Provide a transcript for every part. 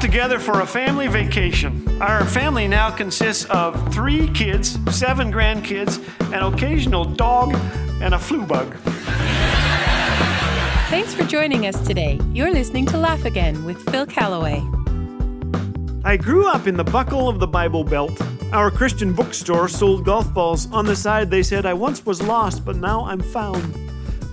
together for a family vacation. Our family now consists of three kids, seven grandkids, an occasional dog, and a flu bug. Thanks for joining us today. You're listening to Laugh Again with Phil Callaway. I grew up in the buckle of the Bible Belt. Our Christian bookstore sold golf balls. On the side, they said, I once was lost, but now I'm found.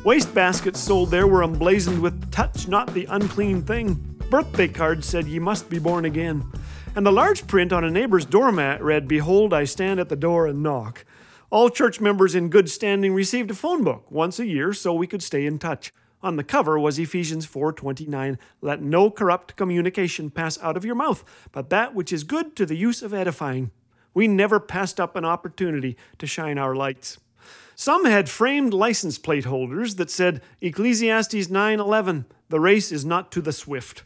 Waste baskets sold there were emblazoned with, Touch not the unclean thing. Birthday cards said, Ye must be born again. And the large print on a neighbor's doormat read, Behold, I stand at the door and knock. All church members in good standing received a phone book once a year so we could stay in touch. On the cover was Ephesians 4:29, "Let no corrupt communication pass out of your mouth, but that which is good to the use of edifying." We never passed up an opportunity to shine our lights. Some had framed license plate holders that said Ecclesiastes 9:11, "The race is not to the swift."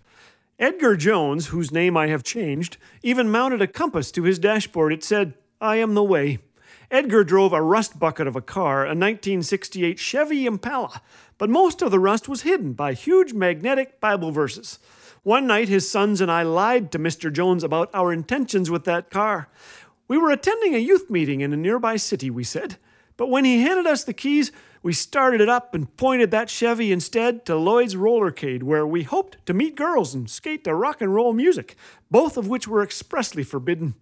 Edgar Jones, whose name I have changed, even mounted a compass to his dashboard. It said, "I am the way." Edgar drove a rust bucket of a car, a 1968 Chevy Impala, but most of the rust was hidden by huge magnetic Bible verses. One night, his sons and I lied to Mr. Jones about our intentions with that car. We were attending a youth meeting in a nearby city, we said. But when he handed us the keys, we started it up and pointed that Chevy instead to Lloyd's Rollercade, where we hoped to meet girls and skate to rock and roll music, both of which were expressly forbidden.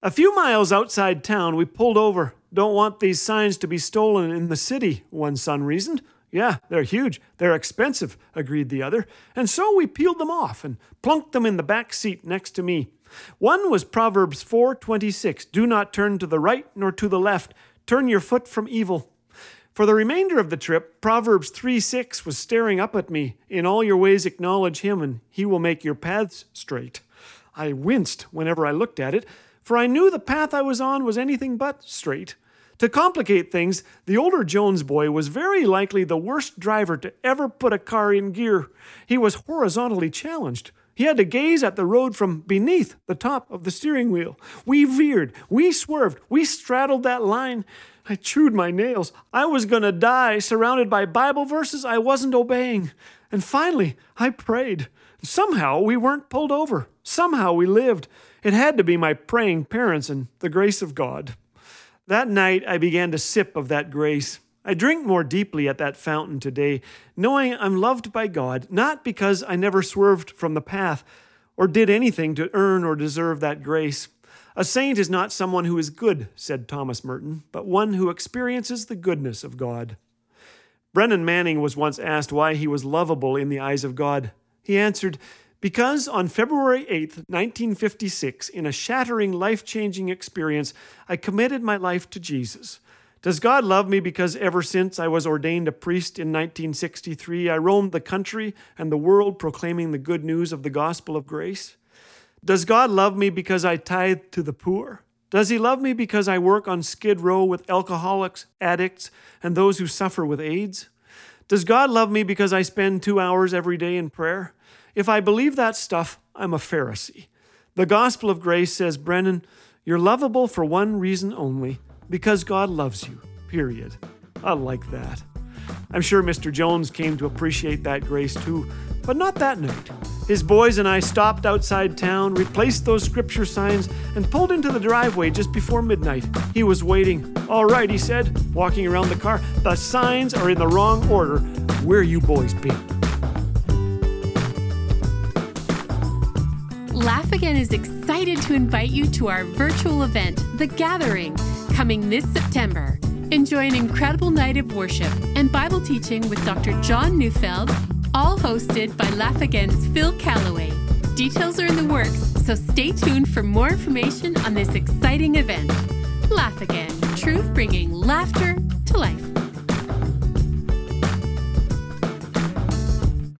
A few miles outside town, we pulled over. Don't want these signs to be stolen in the city, one son reasoned. Yeah, they're huge. They're expensive, agreed the other. And so we peeled them off and plunked them in the back seat next to me. One was Proverbs 4:26, "Do not turn to the right nor to the left; turn your foot from evil." For the remainder of the trip, Proverbs 3 6 was staring up at me. In all your ways acknowledge him, and he will make your paths straight. I winced whenever I looked at it, for I knew the path I was on was anything but straight. To complicate things, the older Jones boy was very likely the worst driver to ever put a car in gear. He was horizontally challenged. He had to gaze at the road from beneath the top of the steering wheel. We veered, we swerved, we straddled that line. I chewed my nails. I was going to die surrounded by Bible verses I wasn't obeying. And finally, I prayed. Somehow we weren't pulled over. Somehow we lived. It had to be my praying parents and the grace of God. That night, I began to sip of that grace. I drink more deeply at that fountain today, knowing I'm loved by God, not because I never swerved from the path or did anything to earn or deserve that grace. A saint is not someone who is good, said Thomas Merton, but one who experiences the goodness of God. Brennan Manning was once asked why he was lovable in the eyes of God. He answered, Because on February 8, 1956, in a shattering, life changing experience, I committed my life to Jesus. Does God love me because ever since I was ordained a priest in 1963, I roamed the country and the world proclaiming the good news of the gospel of grace? Does God love me because I tithe to the poor? Does He love me because I work on Skid Row with alcoholics, addicts, and those who suffer with AIDS? Does God love me because I spend two hours every day in prayer? If I believe that stuff, I'm a Pharisee. The gospel of grace says, Brennan, you're lovable for one reason only because God loves you, period. I like that. I'm sure Mr. Jones came to appreciate that grace too, but not that night. His boys and I stopped outside town, replaced those scripture signs, and pulled into the driveway just before midnight. He was waiting. All right, he said, walking around the car. The signs are in the wrong order. Where you boys been? Laugh Again is excited to invite you to our virtual event, The Gathering coming this September. Enjoy an incredible night of worship and Bible teaching with Dr. John Neufeld, all hosted by Laugh Again's Phil Callaway. Details are in the works, so stay tuned for more information on this exciting.